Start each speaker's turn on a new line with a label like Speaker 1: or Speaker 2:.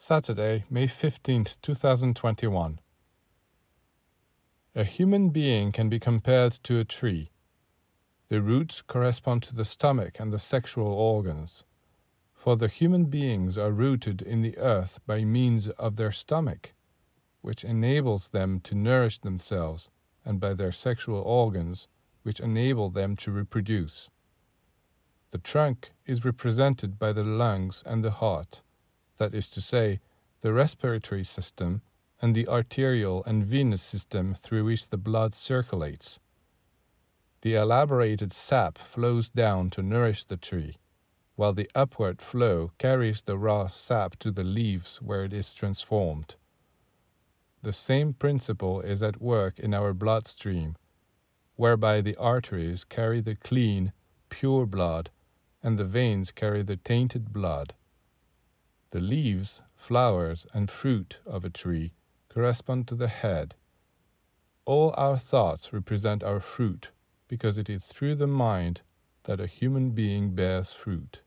Speaker 1: Saturday, May 15th, 2021. A human being can be compared to a tree. The roots correspond to the stomach and the sexual organs. For the human beings are rooted in the earth by means of their stomach, which enables them to nourish themselves, and by their sexual organs, which enable them to reproduce. The trunk is represented by the lungs and the heart that is to say, the respiratory system and the arterial and venous system through which the blood circulates. The elaborated sap flows down to nourish the tree, while the upward flow carries the raw sap to the leaves where it is transformed. The same principle is at work in our bloodstream, whereby the arteries carry the clean, pure blood, and the veins carry the tainted blood. The leaves, flowers, and fruit of a tree correspond to the head. All our thoughts represent our fruit, because it is through the mind that a human being bears fruit.